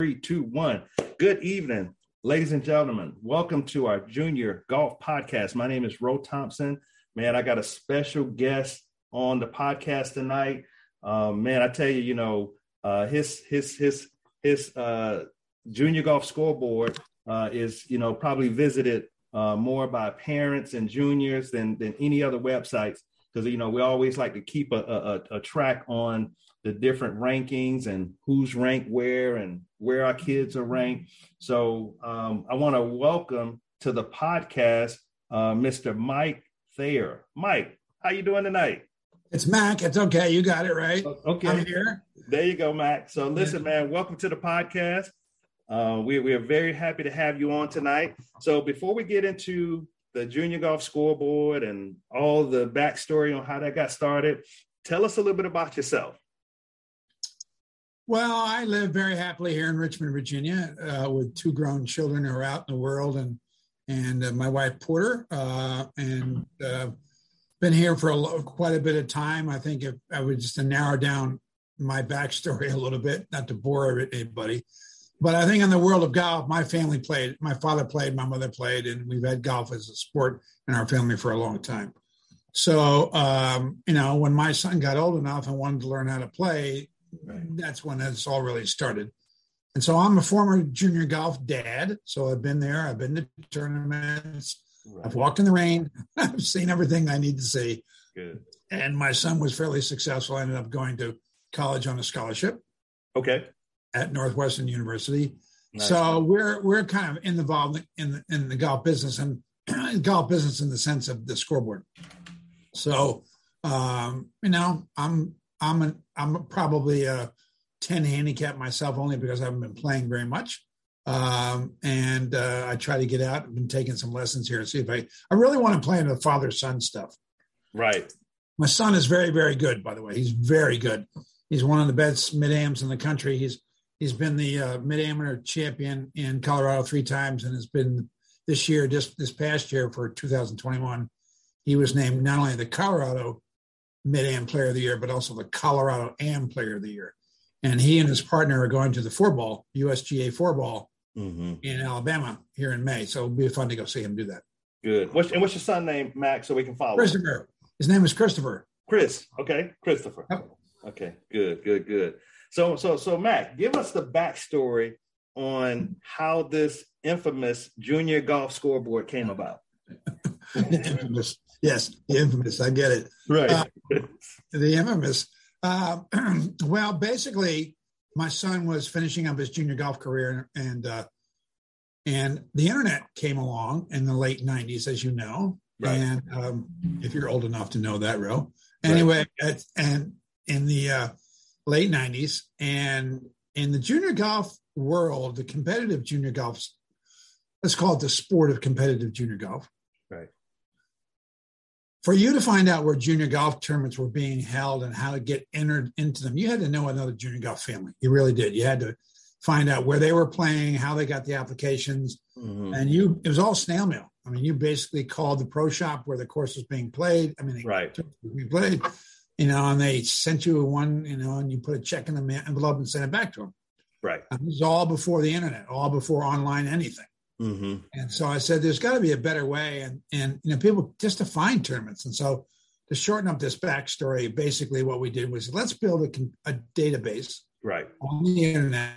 Three, two, one. Good evening, ladies and gentlemen. Welcome to our junior golf podcast. My name is Ro Thompson. Man, I got a special guest on the podcast tonight. Um, man, I tell you, you know, uh, his his his his uh, junior golf scoreboard uh, is, you know, probably visited uh, more by parents and juniors than than any other websites because you know we always like to keep a, a, a track on the different rankings and who's ranked where and where our kids are ranked. So um, I want to welcome to the podcast uh, Mr. Mike Thayer. Mike, how you doing tonight? It's Mac. It's okay. You got it right. Okay. I'm here. There you go, Mac. So listen, man, welcome to the podcast. Uh, we, we are very happy to have you on tonight. So before we get into the junior golf scoreboard and all the backstory on how that got started, tell us a little bit about yourself. Well, I live very happily here in Richmond, Virginia, uh, with two grown children who are out in the world, and and uh, my wife Porter, uh, and uh, been here for a, quite a bit of time. I think if I would just to narrow down my backstory a little bit, not to bore anybody, but I think in the world of golf, my family played. My father played, my mother played, and we've had golf as a sport in our family for a long time. So, um, you know, when my son got old enough and wanted to learn how to play, Right. That's when it's all really started. And so I'm a former junior golf dad. So I've been there. I've been to tournaments. Right. I've walked in the rain. I've seen everything I need to see. Good. And my son was fairly successful. I ended up going to college on a scholarship. Okay. At Northwestern University. Nice. So we're we're kind of involved in the in the golf business and golf business in the sense of the scoreboard. So um, you know, I'm I'm an, I'm probably a 10 handicap myself only because I haven't been playing very much. Um, and uh, I try to get out. I've been taking some lessons here and see if I, I really want to play in the father son stuff. Right. My son is very, very good, by the way. He's very good. He's one of the best mid ams in the country. He's, he's been the uh, mid amateur champion in Colorado three times and has been this year, just this past year for 2021. He was named not only the Colorado Mid Am Player of the Year, but also the Colorado Am Player of the Year. And he and his partner are going to the four ball, USGA four ball mm-hmm. in Alabama here in May. So it'll be fun to go see him do that. Good. What's, and what's your son name, Max, so we can follow? Christopher. His name is Christopher. Chris. Okay. Christopher. Yep. Okay. Good, good, good. So, so, so, Mac, give us the backstory on how this infamous junior golf scoreboard came about. infamous. Yes, the infamous. I get it. Right. Uh, the infamous. Uh, well, basically, my son was finishing up his junior golf career, and uh, and the internet came along in the late '90s, as you know. Right. And um, if you're old enough to know that, Ro. Anyway, right. at, and in the uh, late '90s, and in the junior golf world, the competitive junior golf, let's call it the sport of competitive junior golf. For you to find out where junior golf tournaments were being held and how to get entered into them, you had to know another junior golf family. You really did. You had to find out where they were playing, how they got the applications, mm-hmm. and you it was all snail mail. I mean, you basically called the pro shop where the course was being played. I mean, right, we played, you know, and they sent you one, you know, and you put a check in the envelope and sent it back to them. Right. And this is all before the internet, all before online anything. Mm-hmm. And so I said, there's got to be a better way. And, and, you know, people just to find tournaments. And so to shorten up this backstory, basically what we did was let's build a, a database right on the internet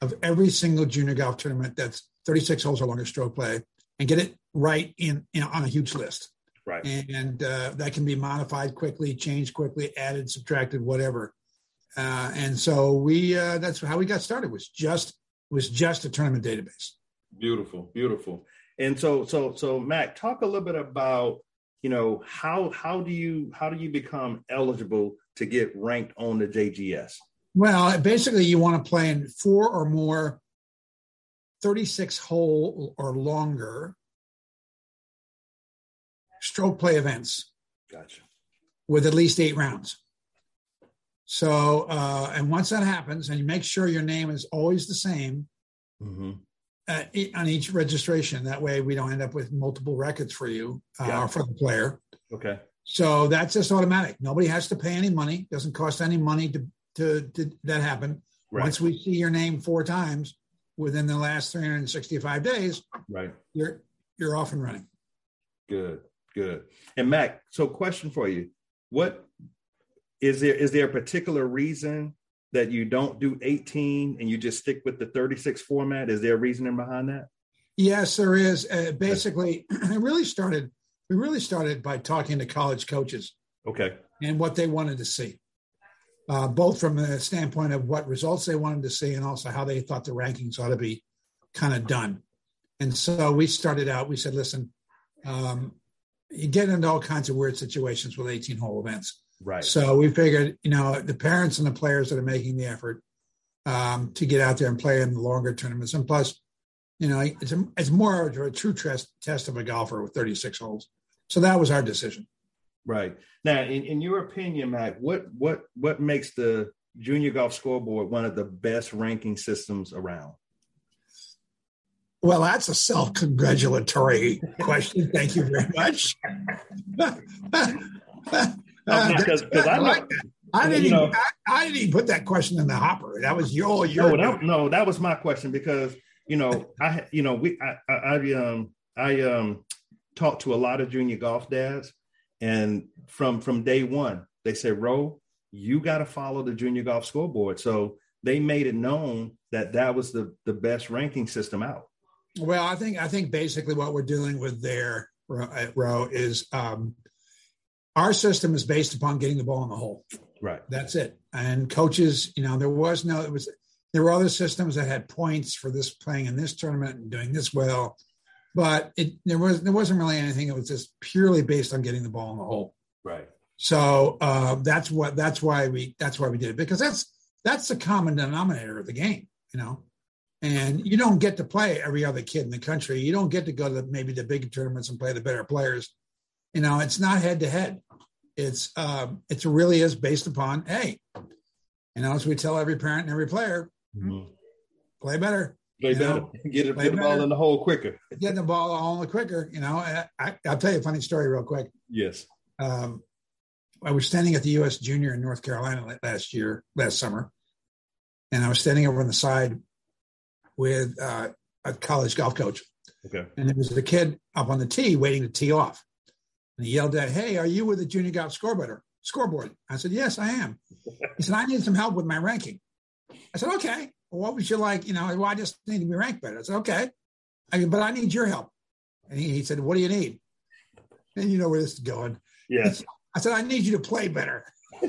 of every single junior golf tournament that's 36 holes or longer stroke play and get it right in, in on a huge list. Right. And uh, that can be modified quickly, changed quickly, added, subtracted, whatever. Uh, and so we, uh, that's how we got started was just was just a tournament database. Beautiful, beautiful. And so, so, so, Mac, talk a little bit about you know how how do you how do you become eligible to get ranked on the JGS? Well, basically, you want to play in four or more 36 hole or longer stroke play events. Gotcha. With at least eight rounds. So, uh, and once that happens, and you make sure your name is always the same mm-hmm. uh, on each registration, that way we don't end up with multiple records for you uh, yeah. for the player. Okay. So that's just automatic. Nobody has to pay any money. Doesn't cost any money to to, to that happen. Right. Once we see your name four times within the last 365 days, Right. you're you're off and running. Good. Good. And Mac, so question for you. What is there is there a particular reason that you don't do 18 and you just stick with the 36 format? Is there a reasoning behind that? Yes, there is. Uh, basically, it really started. We really started by talking to college coaches Okay. and what they wanted to see, uh, both from the standpoint of what results they wanted to see and also how they thought the rankings ought to be kind of done. And so we started out. We said, "Listen, um, you get into all kinds of weird situations with 18 hole events. Right. So we figured, you know, the parents and the players that are making the effort um, to get out there and play in the longer tournaments, and plus, you know, it's a, it's more of a true test test of a golfer with 36 holes. So that was our decision. Right. Now, in, in your opinion, Mac, what what what makes the junior golf scoreboard one of the best ranking systems around? Well, that's a self-congratulatory question. Thank you very much. Uh, because because I, like. I didn't, You know- even, I, I didn't even put that question in the hopper. That was your, no, your. that, no, that was my question because you know I you know we I, I, I um I um talked to a lot of junior golf dads, and from from day one they said, "Ro, you got to follow the junior golf scoreboard." So they made it known that that was the the best ranking system out. Well, I think I think basically what we're dealing with there, Ro, uh, is um, our system is based upon getting the ball in the hole. Right. That's it. And coaches, you know, there was no, it was, there were other systems that had points for this playing in this tournament and doing this well, but it there was there wasn't really anything. It was just purely based on getting the ball in the hole. Right. So uh, that's what that's why we that's why we did it because that's that's the common denominator of the game, you know. And you don't get to play every other kid in the country. You don't get to go to maybe the big tournaments and play the better players. You know, it's not head to head. It's um, it really is based upon hey, you know, as we tell every parent and every player, Mhm. play better, Play better. know, get it, play get the ball in the hole quicker. get the ball all the quicker. You know, I, I, I'll tell you a funny story real quick. Yes. um, I was standing at the U.S. Junior in North Carolina last year, last summer, and I was standing over on the side with uh, a college golf coach, Okay. and there was a kid up on the tee waiting to tee off, and he yelled out, "Hey, are you with the junior golf scoreboard?" Scoreboard. I said, "Yes, I am." He said, "I need some help with my ranking." I said, "Okay. Well, what would you like? You know, well, I just need to be ranked better." I said, "Okay, I, but I need your help." And he, he said, "What do you need?" And you know where this is going. Yes. I said, I need you to play better.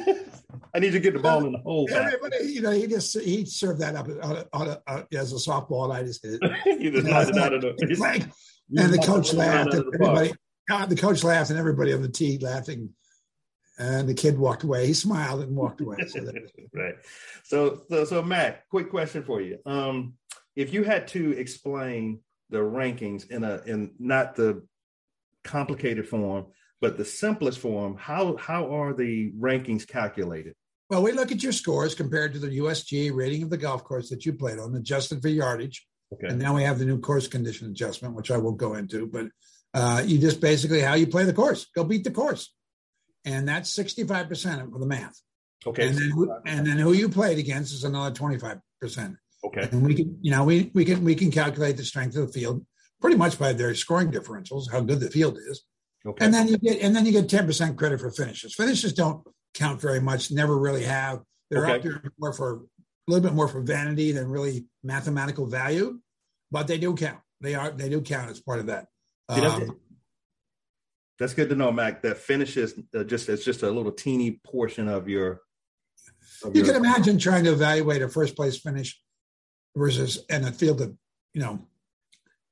I need to get the ball in the hole. back. Everybody, you know, he just he served that up on on as a softball, and I just hit it. you just knocked it out of the. Like, and the coach laughed, out and of the park. everybody, uh, the coach laughed, and everybody on the tee laughing. And the kid walked away. He smiled and walked away. So that, right. So, so, so, Matt, quick question for you. Um, if you had to explain the rankings in a in not the complicated form, but the simplest form, how how are the rankings calculated? well, we look at your scores compared to the USGA rating of the golf course that you played on, adjusted for yardage. Okay. And now we have the new course condition adjustment, which I won't go into, but uh, you just basically how you play the course. Go beat the course. And that's 65% of the math. Okay. And then, who- and then who you played against is another 25%. okay. And we can, you know, we, we can, we can calculate the strength of the field pretty much by their scoring differentials, how good the field is. Okay. And then you get, and then you get 10% credit for finishes. Finishes don't count very much, never really have. They're Okay. out there more for a little bit more for vanity than really mathematical value, but they do count. They are, they do count as part of that. See, that's, Um, that's good to know, Mac. That finishes uh, just it's just a little teeny portion of your. of you your- can imagine trying to evaluate a first place finish versus in a field of, you know,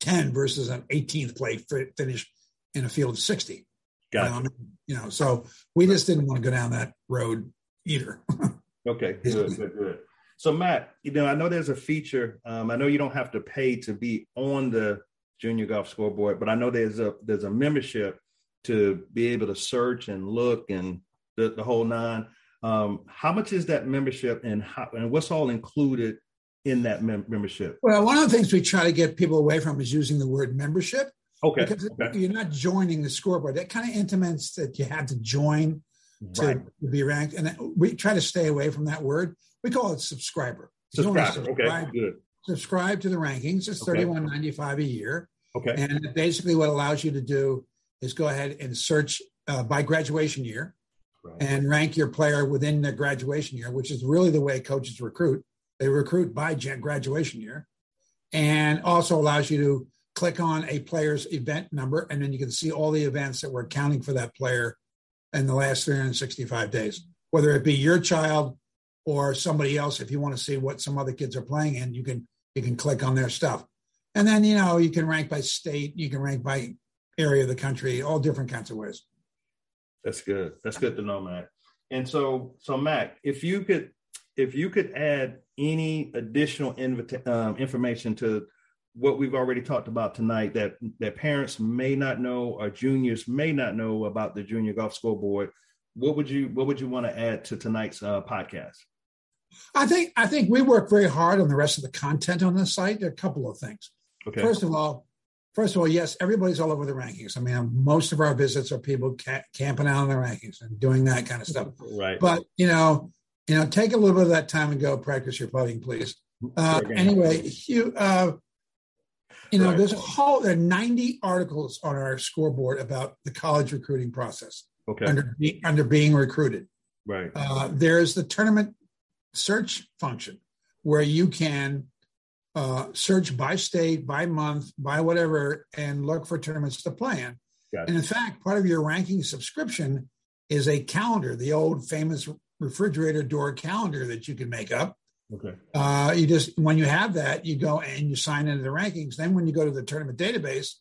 10 versus an 18th place finish in a field of 60. Gotcha. Um, you know, so we just didn't want to go down that road either. Okay, good, good, good. So, Matt, you know, I know there's a feature. Um, I know you don't have to pay to be on the junior golf scoreboard, but I know there's a there's a membership to be able to search and look and the, the whole nine. Um, how much is that membership, and how and what's all included in that mem- membership? well, one of the things we try to get people away from is using the word membership Okay, because okay, you're not joining the scoreboard. That kind of intimates that you have to join to, right, to be ranked. And we try to stay away from that word. We call it subscriber. Subscriber. Subscribe, okay, good. Subscribe to the rankings. It's thirty one ninety five a year. Okay. And basically, what allows you to do is go ahead and search uh, by graduation year right. and rank your player within the graduation year, which is really the way coaches recruit. They recruit by graduation year, and also allows you to click on a player's event number, and then you can see all the events that were counting for that player in the last 365 days, whether it be your child or somebody else. If you want to see what some other kids are playing in, you can you can click on their stuff, and then you know you can rank by state, you can rank by area of the country, all different kinds of ways. That's good. That's good to know, Mac. And so, so Mac, if you could, if you could add any additional invita- um, information to what we've already talked about tonight that that parents may not know or juniors may not know about the junior golf scoreboard what would you what would you want to add to tonight's uh, podcast i think i think we work very hard on the rest of the content on the site there are a couple of things okay first of all first of all yes everybody's all over the rankings i mean most of our visits are people ca- camping out on the rankings and doing that kind of stuff right but you know you know take a little bit of that time and go practice your putting please uh, anyway you uh, you know, right. there's a whole there are 90 articles on our scoreboard about the college recruiting process. Okay. Under under being recruited. Right. Uh, there's the tournament search function where you can uh, search by state, by month, by whatever, and look for tournaments to play in. And in fact, part of your ranking subscription is a calendar, the old famous refrigerator door calendar that you can make up. Okay. Uh, you just when you have that, you go and you sign into the rankings. Then when you go to the tournament database,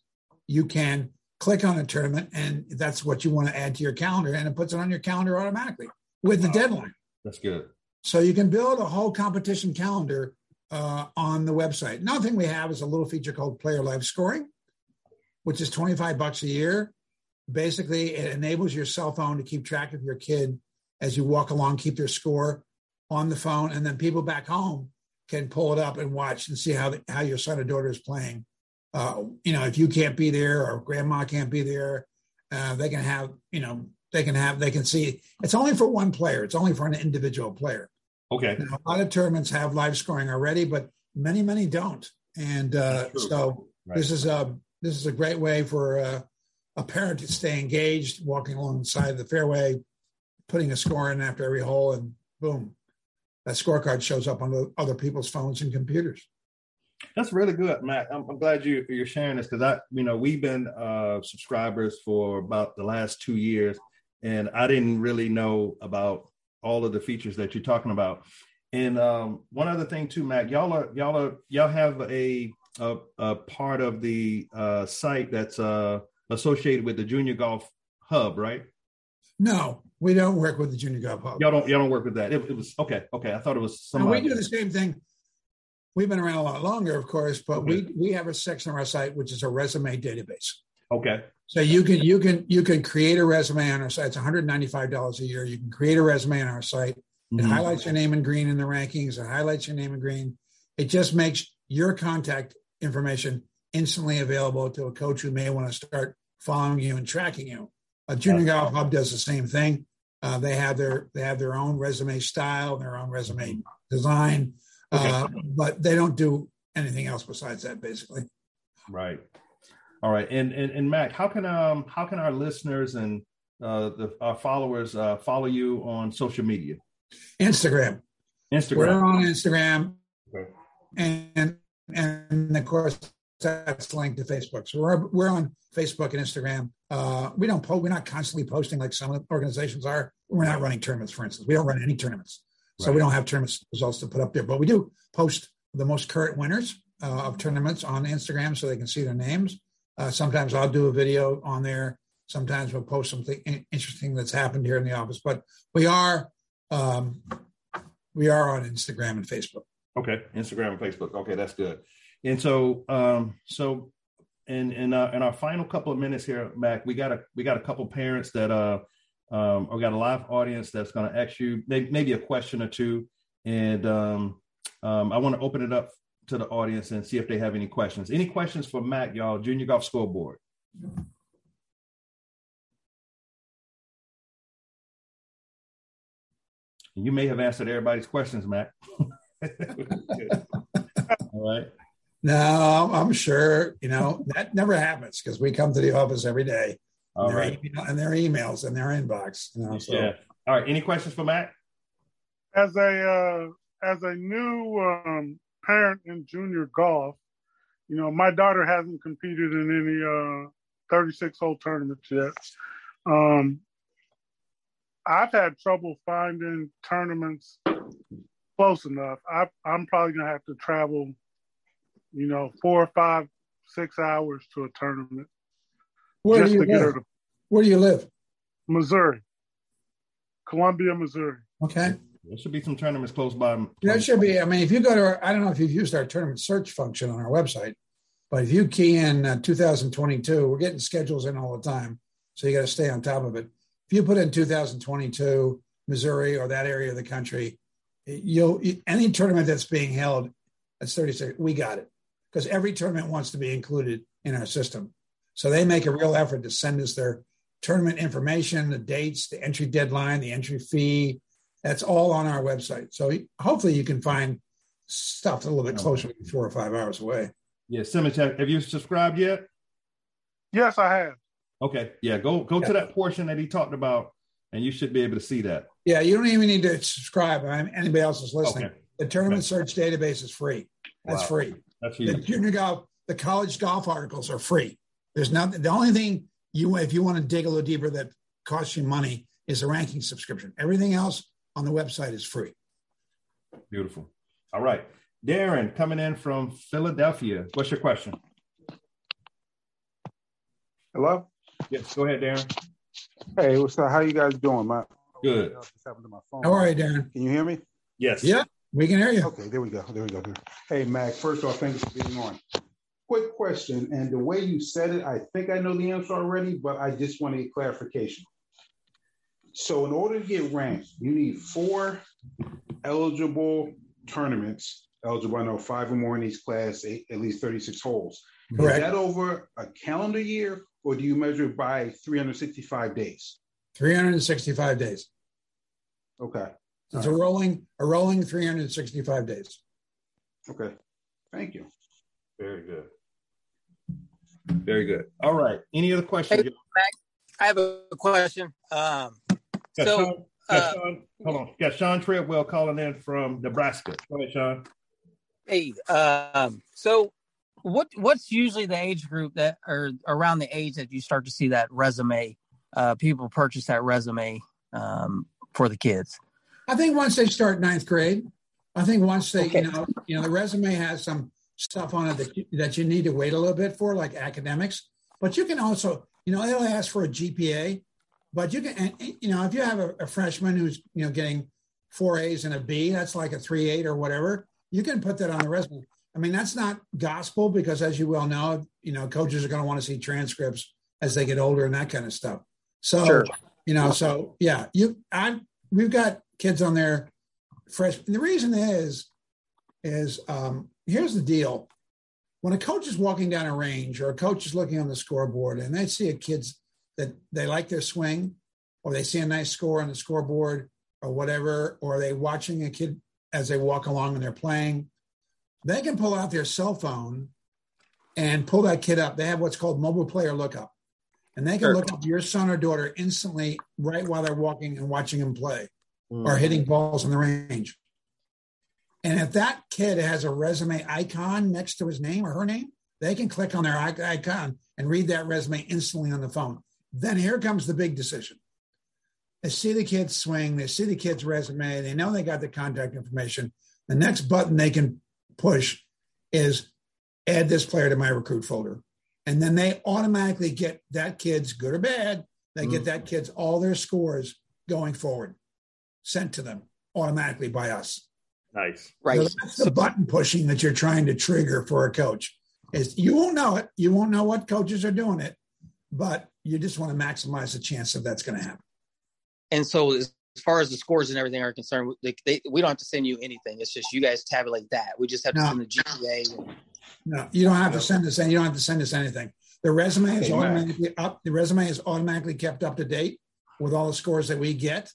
you can click on a tournament, and that's what you want to add to your calendar, and it puts it on your calendar automatically with wow. the deadline. That's good. So you can build a whole competition calendar uh, on the website. Another thing we have is a little feature called Player Live Scoring, which is twenty five bucks a year. Basically, it enables your cell phone to keep track of your kid as you walk along, keep their score on the phone, and then people back home can pull it up and watch and see how the, how your son or daughter is playing. Uh, you know, if you can't be there or grandma can't be there, uh, they can have you know they can have they can see. It's only for one player. It's only for an individual player. Okay. Now, a lot of tournaments have live scoring already, but many many don't. And uh, so right. this is a this is a great way for uh, a parent to stay engaged, walking alongside the fairway, putting a score in after every hole, and boom, that scorecard shows up on other people's phones and computers. That's really good, Matt. I'm, I'm glad you, you're sharing this because I, you know, we've been uh, subscribers for about the last two years, and I didn't really know about all of the features that you're talking about. And um, one other thing too, Matt, y'all are y'all are y'all have a a, a part of the uh, site that's uh, associated with the Junior Golf Hub, right? No, we don't work with the Junior Golf Hub. Y'all don't y'all don't work with that. It, it was okay. Okay, I thought it was some. we do the same thing. We've been around a lot longer, of course, but okay. we we have a section of our site which is a resume database. Okay. So you can you can you can create a resume on our site. It's $195 a year. You can create a resume on our site. It mm-hmm. highlights your name in green in the rankings. It highlights your name in green. It just makes your contact information instantly available to a coach who may want to start following you and tracking you. A junior golf hub does the same thing. Uh, they have their they have their own resume style, their own resume design, uh, okay. but they don't do anything else besides that, basically. Right. All right. And and, and Mac, how can um how can our listeners and uh, the our followers uh, follow you on social media? Instagram. Instagram. We're on Instagram, okay. and and of course that's linked to Facebook. So we're we're on Facebook and Instagram. Uh, we don't post. We're not constantly posting like some organizations are. We're not running tournaments, for instance. We don't run any tournaments, so right. we don't have tournament results to put up there. But we do post the most current winners uh, of tournaments on Instagram, so they can see their names. Uh, sometimes I'll do a video on there. Sometimes we'll post something interesting that's happened here in the office. But we are um, we are on Instagram and Facebook. Okay, Instagram and Facebook. Okay, that's good. And so, um, so in in, uh, in our final couple of minutes here, Mac, we got a we got a couple parents that uh um or got a live audience that's going to ask you maybe a question or two, and um, um I want to open it up to the audience and see if they have any questions. Any questions for Mac, y'all? Junior Golf Scoreboard. You may have answered everybody's questions, Mac. All right. No, I'm sure you know that never happens because we come to the office every day, All and, their right. email, and their emails and their inbox. You know, so Yeah. All right. Any questions for Matt? as a uh, as a new um, parent in junior golf, you know, my daughter hasn't competed in any uh, 36 hole tournaments yet. Um, I've had trouble finding tournaments close enough. I, I'm probably gonna have to travel, you know, four or five, six hours to a tournament where just do you to get her to Where do you live? Missouri, Columbia, Missouri. Okay, There should be some tournaments close by. There should be. I mean, if you go to, our, I don't know if you've used our tournament search function on our website, but if you key in uh, 2022, we're getting schedules in all the time, so you got to stay on top of it. If you put in 2022 Missouri or that area of the country, you'll any tournament that's being held that's 36 we got it because every tournament wants to be included in our system so they make a real effort to send us their tournament information the dates the entry deadline the entry fee that's all on our website so hopefully you can find stuff a little bit closer than four or five hours away Yeah, Simmons, have, have you subscribed yet? Yes, I have. Okay. Yeah, go go Yeah. to that portion that he talked about, and you should be able to see that. yeah you don't even need to subscribe I mean, anybody else is listening Okay. the tournament search database is free that's Wow. free That's the junior golf, the college golf articles are free. There's nothing. the only thing you if you want to dig a little deeper that costs you money is a ranking subscription. Everything else on the website is free. Beautiful. All right. Darren coming in from Philadelphia. What's your question? Hello. Yes, go ahead, Darren. Hey, what's up? How you guys doing? My Good. What happened to my phone? How are you, Darren? Can you hear me? Yes. Yeah, we can hear you. Okay, there we go. There we go. Hey, Mac. First off, thank you for being on. Quick question, and the way you said it, I think I know the answer already, but I just want to get clarification. So, in order to get ranked, you need four eligible tournaments. Eligible, I know five or more in each class, eight, at least thirty-six holes. Correct. Is that over a calendar year, or do you measure it by three hundred sixty-five days? 365 days. Okay. It's a rolling a rolling 365 days. Okay. Thank you. Very good. Very good. All right. Any other questions? Hey, I have a question. Um, Got so, Sean, uh, Sean, hold on. Got Sean Treadwell calling in from Nebraska. Go ahead, Sean. hey, um, so what what's usually the age group that or around the age that you start to see that resume? Uh, people purchase that resume um, for the kids. I think once they start ninth grade, I think once they, Okay. you know, you know, the resume has some stuff on it that you, that you need to wait a little bit for, like academics. But you can also, you know, they'll ask for a GPA, but you can, you know, if you have a, a freshman who's, you know, getting four A's and a B, that's like a three eight or whatever. You can put that on the resume. I mean, that's not gospel because, as you well know, you know, coaches are going to want to see transcripts as they get older and that kind of stuff. So, Sure. you know, so yeah, you, I, we've got kids on there fresh. And the reason is, is um, here's the deal. When a coach is walking down a range or a coach is looking on the scoreboard and they see a kid's that they like their swing or they see a nice score on the scoreboard or whatever, or they watching a kid as they walk along and they're playing, they can pull out their cell phone and pull that kid up. They have what's called mobile player lookup. And they can Sure. look up your son or daughter instantly right while they're walking and watching them play hmm. or hitting balls on the range. And if that kid has a resume icon next to his name or her name, they can click on their icon and read that resume instantly on the phone. Then here comes the big decision. They see the kid's swing, they see the kid's resume, they know they got the contact information. The next button they can push is add this player to my recruit folder. And then they automatically get that kid's good or bad, they get mm-hmm. that kid's all their scores going forward sent to them automatically by us. Nice. Right. So that's the button pushing that you're trying to trigger for a coach. Is you won't know it. You won't know what coaches are doing it, but you just want to maximize the chance that that's going to happen. And so, as as far as the scores and everything are concerned, they, they, we don't have to send you anything. It's just you guys tabulate that. We just have to No. send the GPA. No, you don't have to send us. any- You don't have to send us anything. The resume is Hey, Mac. automatically up. The resume is automatically kept up to date with all the scores that we get.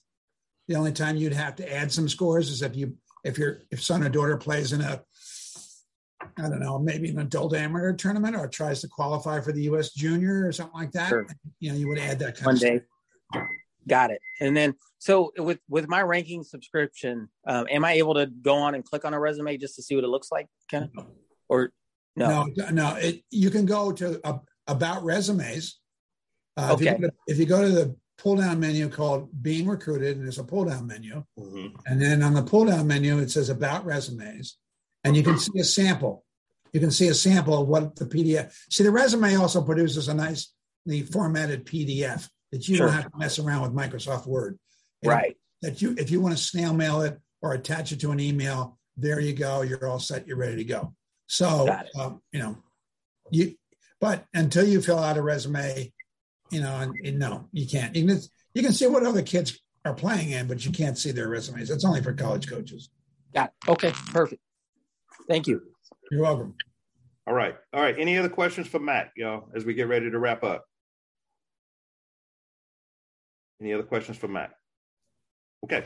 The only time you'd have to add some scores is if you if your if son or daughter plays in a I don't know, maybe an adult amateur tournament or tries to qualify for the U.S. Junior or something like that. Sure. You know, you would add that kind One of day. Stuff. Got it. And then, so with with my ranking subscription, um, am I able to go on and click on a resume just to see what it looks like, kind of, or no? No, no. It, you can go to uh, about resumes. Uh, okay. If you, to, if you, go to the pull down menu called being recruited, and there's a pull down menu, mm-hmm. and then on the pull down menu it says about resumes, and you can see a sample. You can see a sample of what the PDF. See, the resume also produces a nice, the formatted PDF that you sure. don't have to mess around with Microsoft Word. And right. That you, if you want to snail mail it or attach it to an email, there you go. You're all set. You're ready to go. So, um, you know, you, but until you fill out a resume, you know, and, and no, you can't. You can, you can see what other kids are playing in, but you can't see their resumes. That's only for college coaches. Got it. Okay, perfect. Thank you. You're welcome. All right. All right. Any other questions for Matt, y'all, as we get ready to wrap up? Any other questions for Matt? Okay.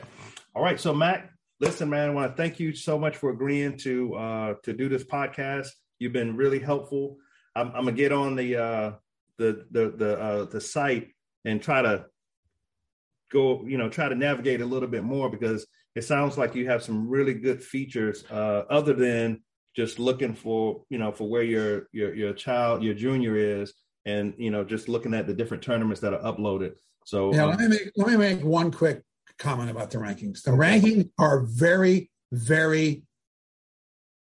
All right. So Matt, listen, man, I want to thank you so much for agreeing to uh to do this podcast. You've been really helpful. I'm, I'm gonna get on the uh the the the uh the site and try to go, you know, try to navigate a little bit more because it sounds like you have some really good features uh other than just looking for, you know, for where your your your child, your junior is and you know, just looking at the different tournaments that are uploaded. So yeah, um, let me make let me make one quick comment about the rankings. The rankings are very, very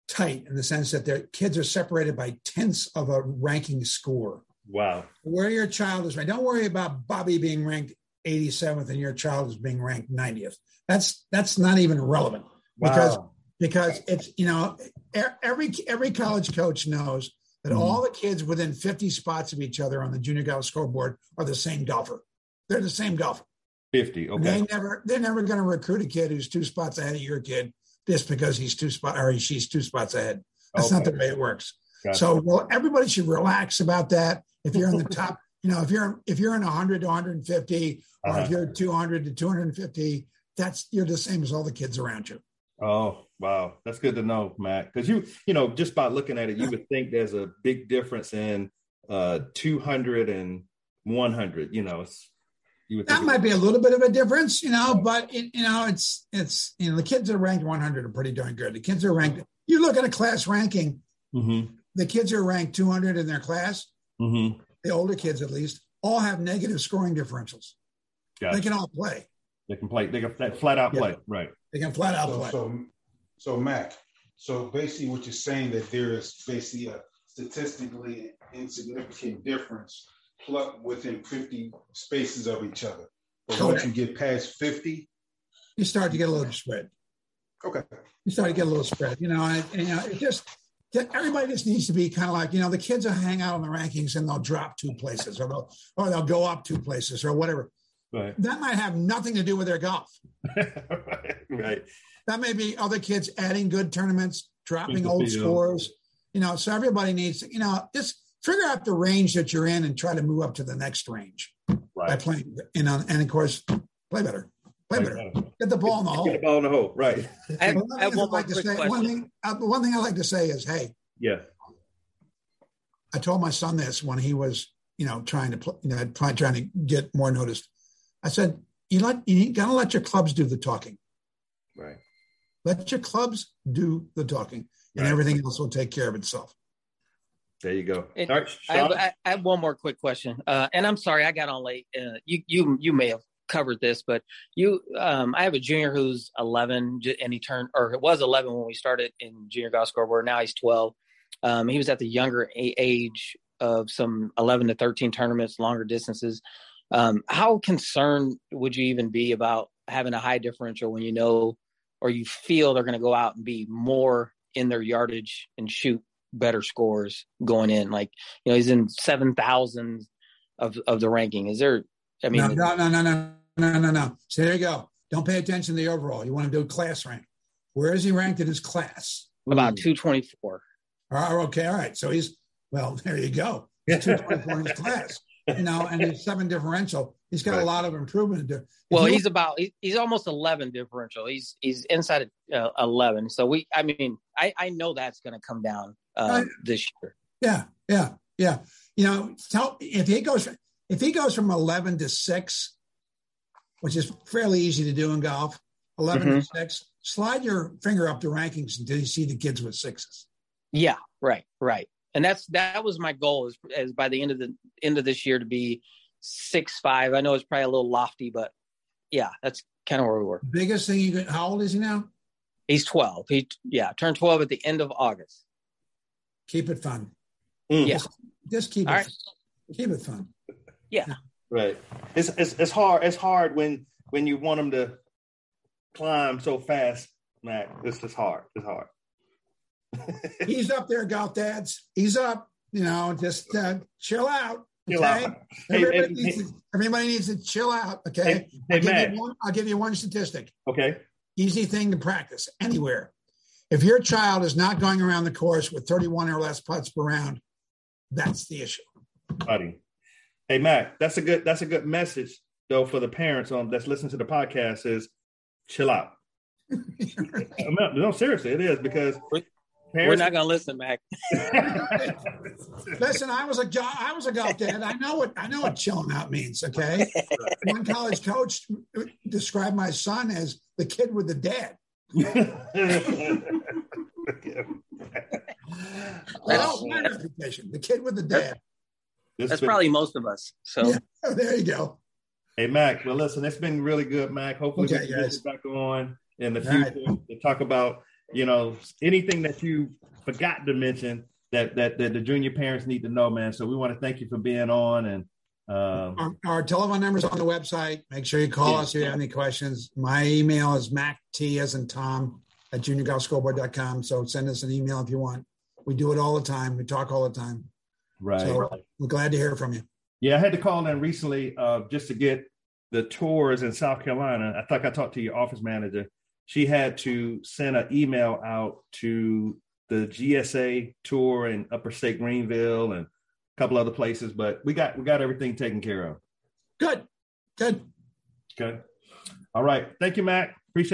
tight in the sense that their kids are separated by tenths of a ranking score. Wow. Where your child is ranked. Don't worry about Bobby being ranked 87th and your child is being ranked 90th. That's that's not even relevant wow. because because it's you know every every college coach knows that mm all the kids within 50 spots of each other on the junior golf scoreboard are the same golfer. They're the same golfer. 50. Okay. They never they're never going to recruit a kid who's two spots ahead of your kid just because he's two spot or she's two spots ahead. That's okay. not the way it works. Gotcha. So well, everybody should relax about that. If you're in the top, you know, if you're if you're in 100 to 150, or uh-huh. if you're 200 to 250, that's you're the same as all the kids around you. Oh wow, that's good to know, Matt. Because you you know just by looking at it, you would think there's a big difference in uh 200 and 100. You know, it's that might be a little bit of a difference, you know, but it, you know, it's it's you know the kids that are ranked 100 are pretty darn good. The kids are ranked. You look at a class ranking. Mm-hmm. The kids are ranked 200 in their class. Mm-hmm. The older kids, at least, all have negative scoring differentials. Gotcha. They can all play. They can play. They can flat out play. Yeah. Right. They can flat out so, play. So, so Mac. So basically, what you're saying that there is basically a statistically insignificant difference plucked within 50 spaces of each other. But once you get past 50, you start to get a little spread. Okay. You start to get a little spread, you know, and, and you know, it just everybody just needs to be kind of like, you know, the kids will hang out in the rankings and they'll drop two places or they'll or they'll go up two places or whatever. Right. That might have nothing to do with their golf. right. right. That may be other kids adding good tournaments, dropping old scores. You know, so everybody needs, to, you know, just figure out the range that you're in and try to move up to the next range right. by playing. You know, and of course, play better. Play better. Get the ball in the hole. Get the ball in the hole. Right. I have, I have one, like say, one, thing, uh, one thing I like to say is, hey. Yeah. I told my son this when he was, you know, trying to play, you know, trying to get more noticed. I said, you let you gotta let your clubs do the talking. Right. Let your clubs do the talking, and right. everything else will take care of itself. There you go. All right, I have, I, have, one more quick question, uh, and I'm sorry I got on late. Uh, you you you may have covered this, but you um, I have a junior who's 11, and he turned or it was 11 when we started in junior golf scoreboard. Now he's 12. Um, he was at the younger age of some 11 to 13 tournaments, longer distances. Um, how concerned would you even be about having a high differential when you know or you feel they're going to go out and be more in their yardage and shoot better scores going in. Like, you know, he's in seven thousand of of the ranking. Is there? I mean, no, no, no, no, no, no, no. So there you go. Don't pay attention to the overall. You want to do class rank. Where is he ranked in his class? About two twenty four. Oh, okay, all right. So he's well. There you go. Two twenty four in his class. You know, and he's seven differential. He's got right. a lot of improvement to do. well, he's about he's almost eleven differential. He's he's inside of uh, eleven. So we, I mean, I I know that's going to come down uh, this year. Yeah, yeah, yeah. You know, tell if he goes if he goes from eleven to six, which is fairly easy to do in golf, 11 mm-hmm. to six. Slide your finger up the rankings until you see the kids with sixes. Yeah, right, right. And that's that was my goal is, is by the end of the end of this year to be six five. I know it's probably a little lofty, but yeah, that's kind of where we were. Biggest thing you could, how old is he now? He's 12. He yeah, turned 12 at the end of August. Keep it fun. Mm. Yeah. Just, just keep All it right. keep it fun. Yeah. Right. It's, it's it's hard. It's hard when when you want them to climb so fast, Mac. It's just hard. It's hard. He's up there, golf dads. He's up. You know, just uh, chill out. Chill okay? out. Everybody, hey, needs hey, to, everybody, needs to, chill out. Okay. Hey, I'll, give you one, I'll give you one statistic. Okay. Easy thing to practice anywhere. If your child is not going around the course with 31 or less putts per round, that's the issue. Buddy. Hey Mac, that's a good that's a good message though for the parents on that's listening to the podcast is chill out. no, no, seriously, it is because Parents, We're not going to listen, Mac. listen, I was a I was a golf dad. I know what I know what chilling out means. Okay, one college coach described my son as the kid with the dad. oh, the kid with the dad. That's been, probably most of us. So yeah, there you go. Hey Mac, well listen, it's been really good, Mac. Hopefully okay, we can get back on in the future right. to talk about you know, anything that you forgot to mention that, that, that the junior parents need to know, man. So we want to thank you for being on and um, our, our, telephone numbers on the website. Make sure you call yeah. us if you have any questions. My email is mac t as in Tom at juniorgolfscoreboard.com. So send us an email if you want. We do it all the time. We talk all the time. Right. So we're glad to hear from you. Yeah, I had to call in recently uh, just to get the tours in South Carolina. I think I talked to your office manager she had to send an email out to the GSA tour in Upper State Greenville and a couple other places, but we got we got everything taken care of. Good. Good. Good. All right. Thank you, Mac.